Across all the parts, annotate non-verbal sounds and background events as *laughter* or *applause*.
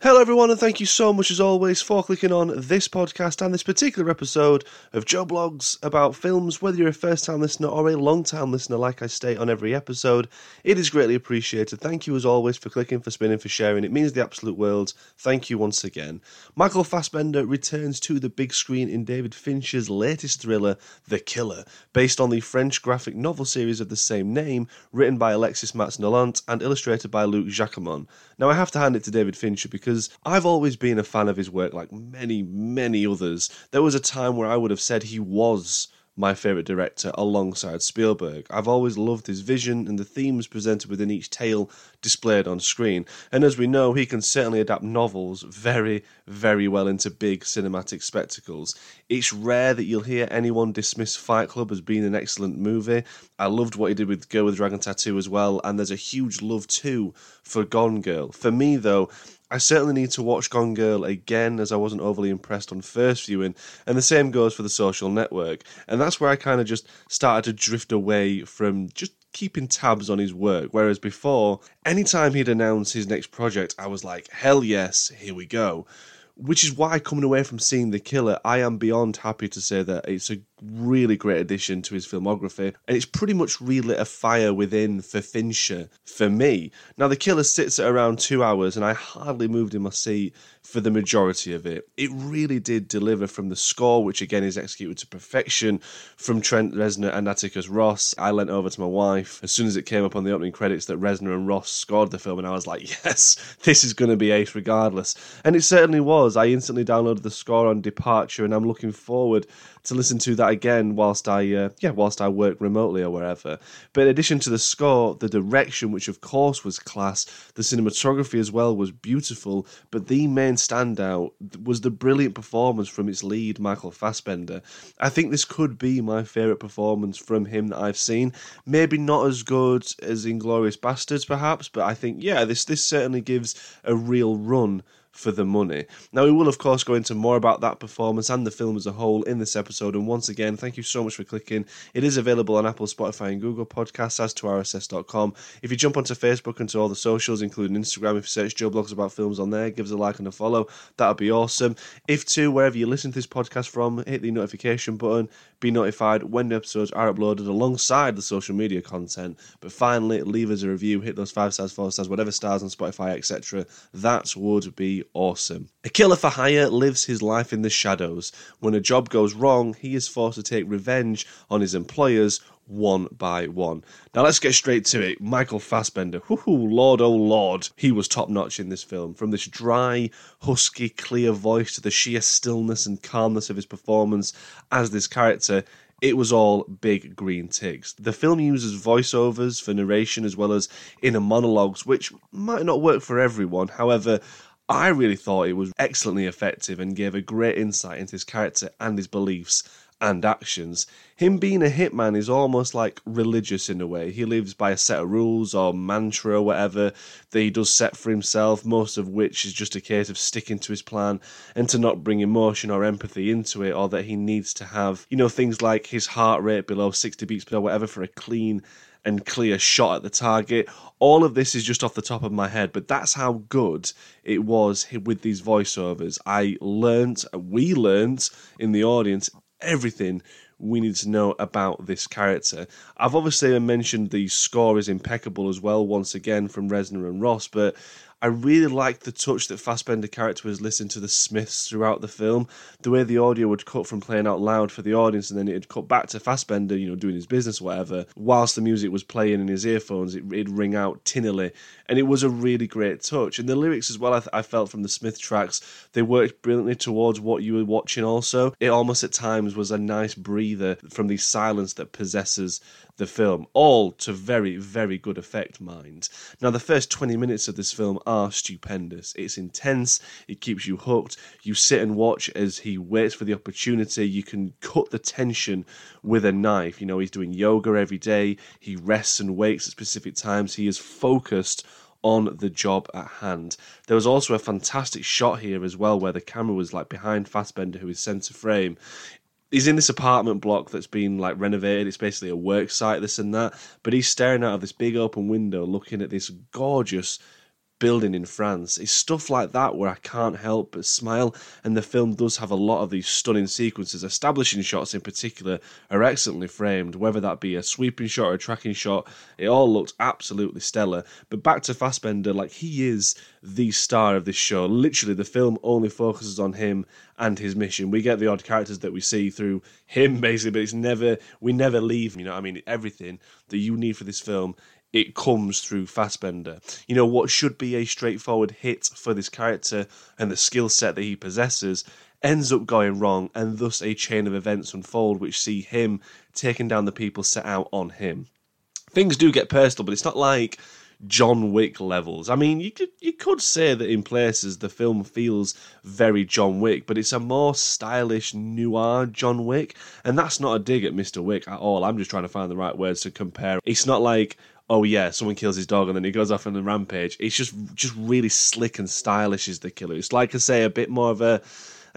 Hello, everyone, and thank you so much as always for clicking on this podcast and this particular episode of Joe Blogs about films. Whether you're a first time listener or a long time listener, like I state on every episode, it is greatly appreciated. Thank you as always for clicking, for spinning, for sharing. It means the absolute world. Thank you once again. Michael Fassbender returns to the big screen in David Fincher's latest thriller, The Killer, based on the French graphic novel series of the same name, written by Alexis Matz-Nolent and illustrated by Luc Jacamon. Now, I have to hand it to David Fincher because because I've always been a fan of his work, like many, many others. There was a time where I would have said he was my favourite director alongside Spielberg. I've always loved his vision and the themes presented within each tale displayed on screen. And as we know, he can certainly adapt novels very, very well into big cinematic spectacles. It's rare that you'll hear anyone dismiss Fight Club as being an excellent movie. I loved what he did with Girl with Dragon Tattoo as well, and there's a huge love too for Gone Girl. For me, though, I certainly need to watch Gone Girl again as I wasn't overly impressed on first viewing, and the same goes for the social network. And that's where I kind of just started to drift away from just keeping tabs on his work. Whereas before, anytime he'd announce his next project, I was like, hell yes, here we go which is why coming away from seeing The Killer, I am beyond happy to say that it's a really great addition to his filmography, and it's pretty much relit a fire within for Fincher for me. Now, The Killer sits at around two hours, and I hardly moved in my seat for the majority of it. It really did deliver from the score, which again is executed to perfection from Trent Reznor and Atticus Ross. I leant over to my wife as soon as it came up on the opening credits that Reznor and Ross scored the film, and I was like, yes, this is going to be ace regardless. And it certainly was. I instantly downloaded the score on Departure, and I'm looking forward to listen to that again whilst I uh, yeah whilst I work remotely or wherever. But in addition to the score, the direction, which of course was class, the cinematography as well was beautiful. But the main standout was the brilliant performance from its lead, Michael Fassbender. I think this could be my favourite performance from him that I've seen. Maybe not as good as Inglourious Basterds, perhaps, but I think yeah, this this certainly gives a real run for the money. Now, we will, of course, go into more about that performance and the film as a whole in this episode. And once again, thank you so much for clicking. It is available on Apple, Spotify, and Google Podcasts, as to RSS.com. If you jump onto Facebook and to all the socials, including Instagram, if you search Joe Blogs About Films on there, give us a like and a follow. That would be awesome. If too, wherever you listen to this podcast from, hit the notification button, be notified when the episodes are uploaded alongside the social media content. But finally, leave us a review, hit those five stars, four stars, whatever stars on Spotify, etc. That would be awesome. A killer for hire lives his life in the shadows. When a job goes wrong, he is forced to take revenge on his employers one by one. Now let's get straight to it. Michael Fassbender, whoo-hoo, lord oh lord, he was top notch in this film. From this dry, husky, clear voice to the sheer stillness and calmness of his performance as this character, it was all big green ticks. The film uses voiceovers for narration as well as inner monologues, which might not work for everyone. However, I really thought it was excellently effective and gave a great insight into his character and his beliefs and actions. Him being a hitman is almost like religious in a way. He lives by a set of rules or mantra or whatever that he does set for himself, most of which is just a case of sticking to his plan and to not bring emotion or empathy into it, or that he needs to have, you know, things like his heart rate below 60 beats per whatever for a clean and clear shot at the target. All of this is just off the top of my head, but that's how good it was with these voiceovers. I learnt, we learnt in the audience everything we need to know about this character. I've obviously mentioned the score is impeccable as well, once again from Reznor and Ross, but I really liked the touch that Fassbender character was listening to the Smiths throughout the film. The way the audio would cut from playing out loud for the audience and then it'd cut back to Fassbender, you know, doing his business or whatever, whilst the music was playing in his earphones, it, would ring out tinnily. And it was a really great touch. And the lyrics as well, I, th- I felt from the Smith tracks, they worked brilliantly towards what you were watching also. It almost at times was a nice breather from the silence that possesses the film, all to very, very good effect, mind. Now, the first 20 minutes of this film are stupendous. It's intense, it keeps you hooked. You sit and watch as he waits for the opportunity. You can cut the tension with a knife. You know, he's doing yoga every day, he rests and wakes at specific times, he is focused on the job at hand. There was also a fantastic shot here as well where the camera was like behind Fassbender, who is centre frame he's in this apartment block that's been like renovated. It's basically a work site, this and that. But he's staring out of this big open window, looking at this gorgeous building in France. It's stuff like that where I can't help but smile, and the film does have a lot of these stunning sequences. Establishing shots, in particular, are excellently framed, whether that be a sweeping shot or a tracking shot. It all looks absolutely stellar. But back to Fassbender, like he is the star of this show. Literally, the film only focuses on him and his mission. We get the odd characters that we see through him, *laughs* basically, but it's never we never leave. Him, you know, I mean, everything that you need for this film it comes through Fassbender. You know, what should be a straightforward hit for this character and the skill set that he possesses ends up going wrong, and thus a chain of events unfold which see him taking down the people set out on him. Things do get personal, but it's not like John Wick levels. I mean, you could you could say that in places the film feels very John Wick, but it's a more stylish noir John Wick, and that's not a dig at Mr. Wick at all. I'm just trying to find the right words to compare. It's not like oh yeah, someone kills his dog and then he goes off on a rampage. It's just just really slick and stylish is the killer. It's like I say, a bit more of a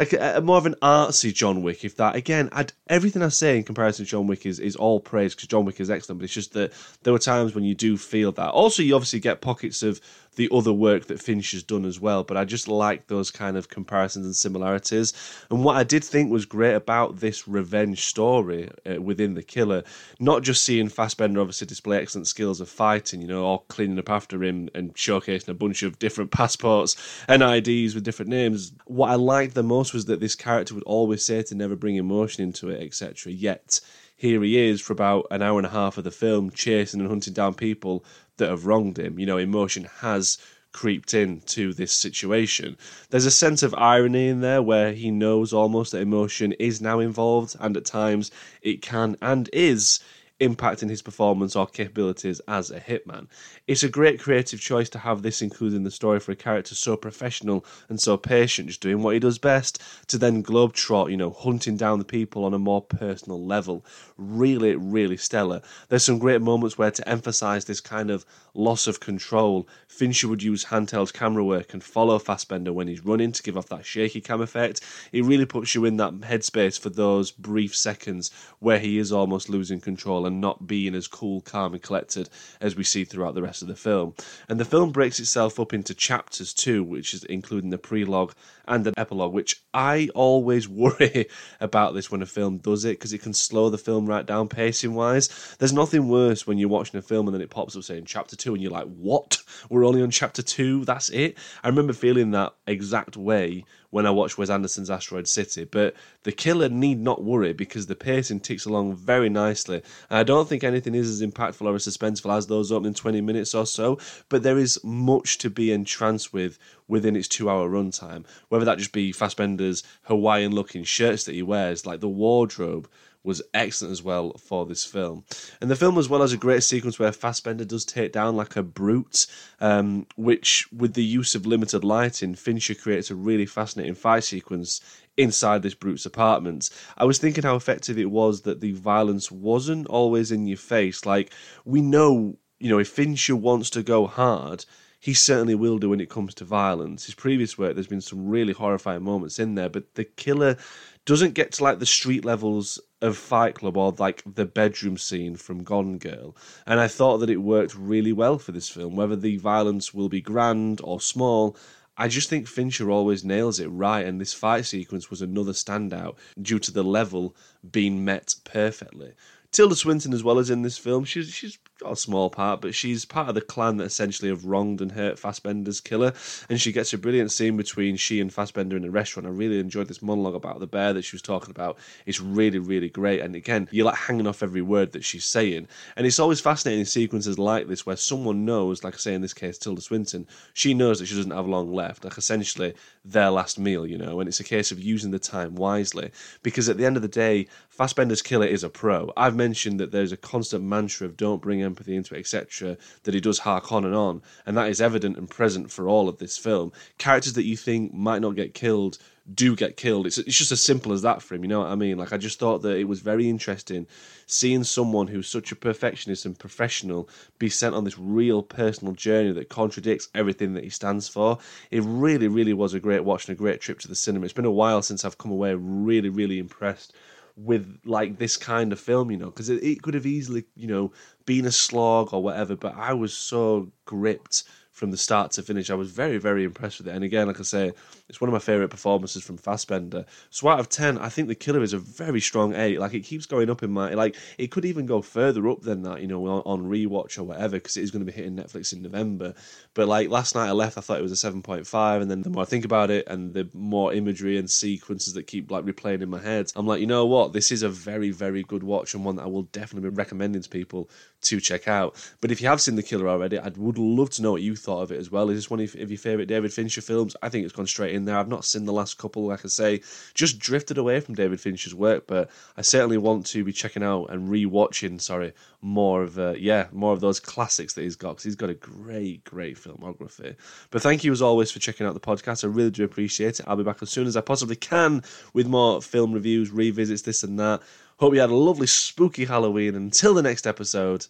like a, a more of an artsy John Wick. If that again, I'd, everything I say in comparison to John Wick is is all praise because John Wick is excellent. But it's just that there were times when you do feel that. Also, you obviously get pockets of the other work that Finch has done as well. But I just like those kind of comparisons and similarities. And what I did think was great about this revenge story uh, within The Killer, not just seeing Fassbender obviously display excellent skills of fighting, you know, or cleaning up after him and showcasing a bunch of different *laughs* passports and IDs with different names. What I liked the most was that this character would always say to never bring emotion into it, etc. Yet here he is for about an hour and a half of the film chasing and hunting down people that have wronged him. You know, emotion has creeped into this situation. There's a sense of irony in there where he knows almost that emotion is now involved, and at times it can and is impacting his performance or capabilities as a hitman. It's a great creative choice to have this included in the story for a character so professional and so patient, just doing what he does best, to then globetrot, you know, hunting down the people on a more personal level. Really, really stellar. There's some great moments where, to emphasize this kind of loss of control, Fincher would use handheld camera work and follow Fassbender when he's running to give off that shaky cam effect. It really puts you in that headspace for those brief seconds where he is almost losing control and not being as cool, calm, and collected as we see throughout the rest of the film. And the film breaks itself up into chapters too, which is including the prelogue and an epilogue, which I always *laughs* worry about this when a film does it because it can slow the film right down pacing wise. There's nothing worse when you're watching a film and then it pops up saying chapter two and you're like, what? We're only on chapter two? That's it? I remember feeling that exact way when I watched Wes Anderson's Asteroid City. But the killer need not worry because the pacing ticks along very nicely. And I don't think anything is as impactful or as suspenseful as those opening 20 minutes or so, but there is much to be entranced with within its two hour runtime. Whether that just be Fassbender's Hawaiian looking shirts that he wears, like the wardrobe was excellent as well for this film. And the film as well has a great sequence where Fassbender does take down like a brute, um, which with the use of limited lighting, Fincher creates a really fascinating fight sequence inside this brute's apartment. I was thinking how effective it was that the violence wasn't always in your face. Like we know, you know, if Fincher wants to go hard, he certainly will do when it comes to violence. His previous work, there's been some really horrifying moments in there, but the killer doesn't get to like the street levels of Fight Club or like the bedroom scene from Gone Girl. And I thought that it worked really well for this film. Whether the violence will be grand or small, I just think Fincher always nails it right. And this fight sequence was another standout due to the level being met perfectly. Tilda Swinton as well as in this film. She's she's got a small part, but she's part of the clan that essentially have wronged and hurt Fassbender's killer. And she gets a brilliant scene between she and Fassbender in a restaurant. I really enjoyed this monologue about the bear that she was talking about. It's really, really great. And again, you're like hanging off every word that she's saying. And it's always fascinating sequences like this where someone knows, like I say in this case, Tilda Swinton, she knows that she doesn't have long left. Like essentially their last meal, you know, and it's a case of using the time wisely. Because at the end of the day, Fassbender's killer is a pro. I've mentioned that there's a constant mantra of don't bring empathy into it, etc., that he does hark on and on, and that is evident and present for all of this film. Characters that you think might not get killed do get killed. It's it's just as simple as that for him. You know what I mean? Like I just thought that it was very interesting seeing someone who's such a perfectionist and professional be sent on this real personal journey that contradicts everything that he stands for. It really, really was a great watch and a great trip to the cinema. It's been a while since I've come away really, really impressed with like this kind of film, you know, because it, it could have easily, you know, been a slog or whatever, but I was so gripped from the start to finish. I was very, very impressed with it. And again, like I say, it's one of my favourite performances from Fassbender. So out of 10, I think The Killer is a very strong 8. Like, it keeps going up in my... Like, it could even go further up than that, you know, on, on rewatch or whatever, because it is going to be hitting Netflix in November. But, like, last night I left, I thought it was a 7.5, and then the more I think about it, and the more imagery and sequences that keep, like, replaying in my head, I'm like, you know what? This is a very, very good watch, and one that I will definitely be recommending to people to check out. But if you have seen The Killer already, I would love to know what you thought of it as well. Is this one of your favourite David Fincher films? I think it's gone straight in there. I've not seen the last couple, like I say, just drifted away from David Fincher's work, but I certainly want to be checking out and re-watching, sorry, more of, uh, yeah, more of those classics that he's got, because he's got a great, great filmography. But thank you as always for checking out the podcast. I really do appreciate it. I'll be back as soon as I possibly can with more film reviews, revisits, this and that. Hope you had a lovely spooky Halloween. Until the next episode,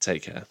take care.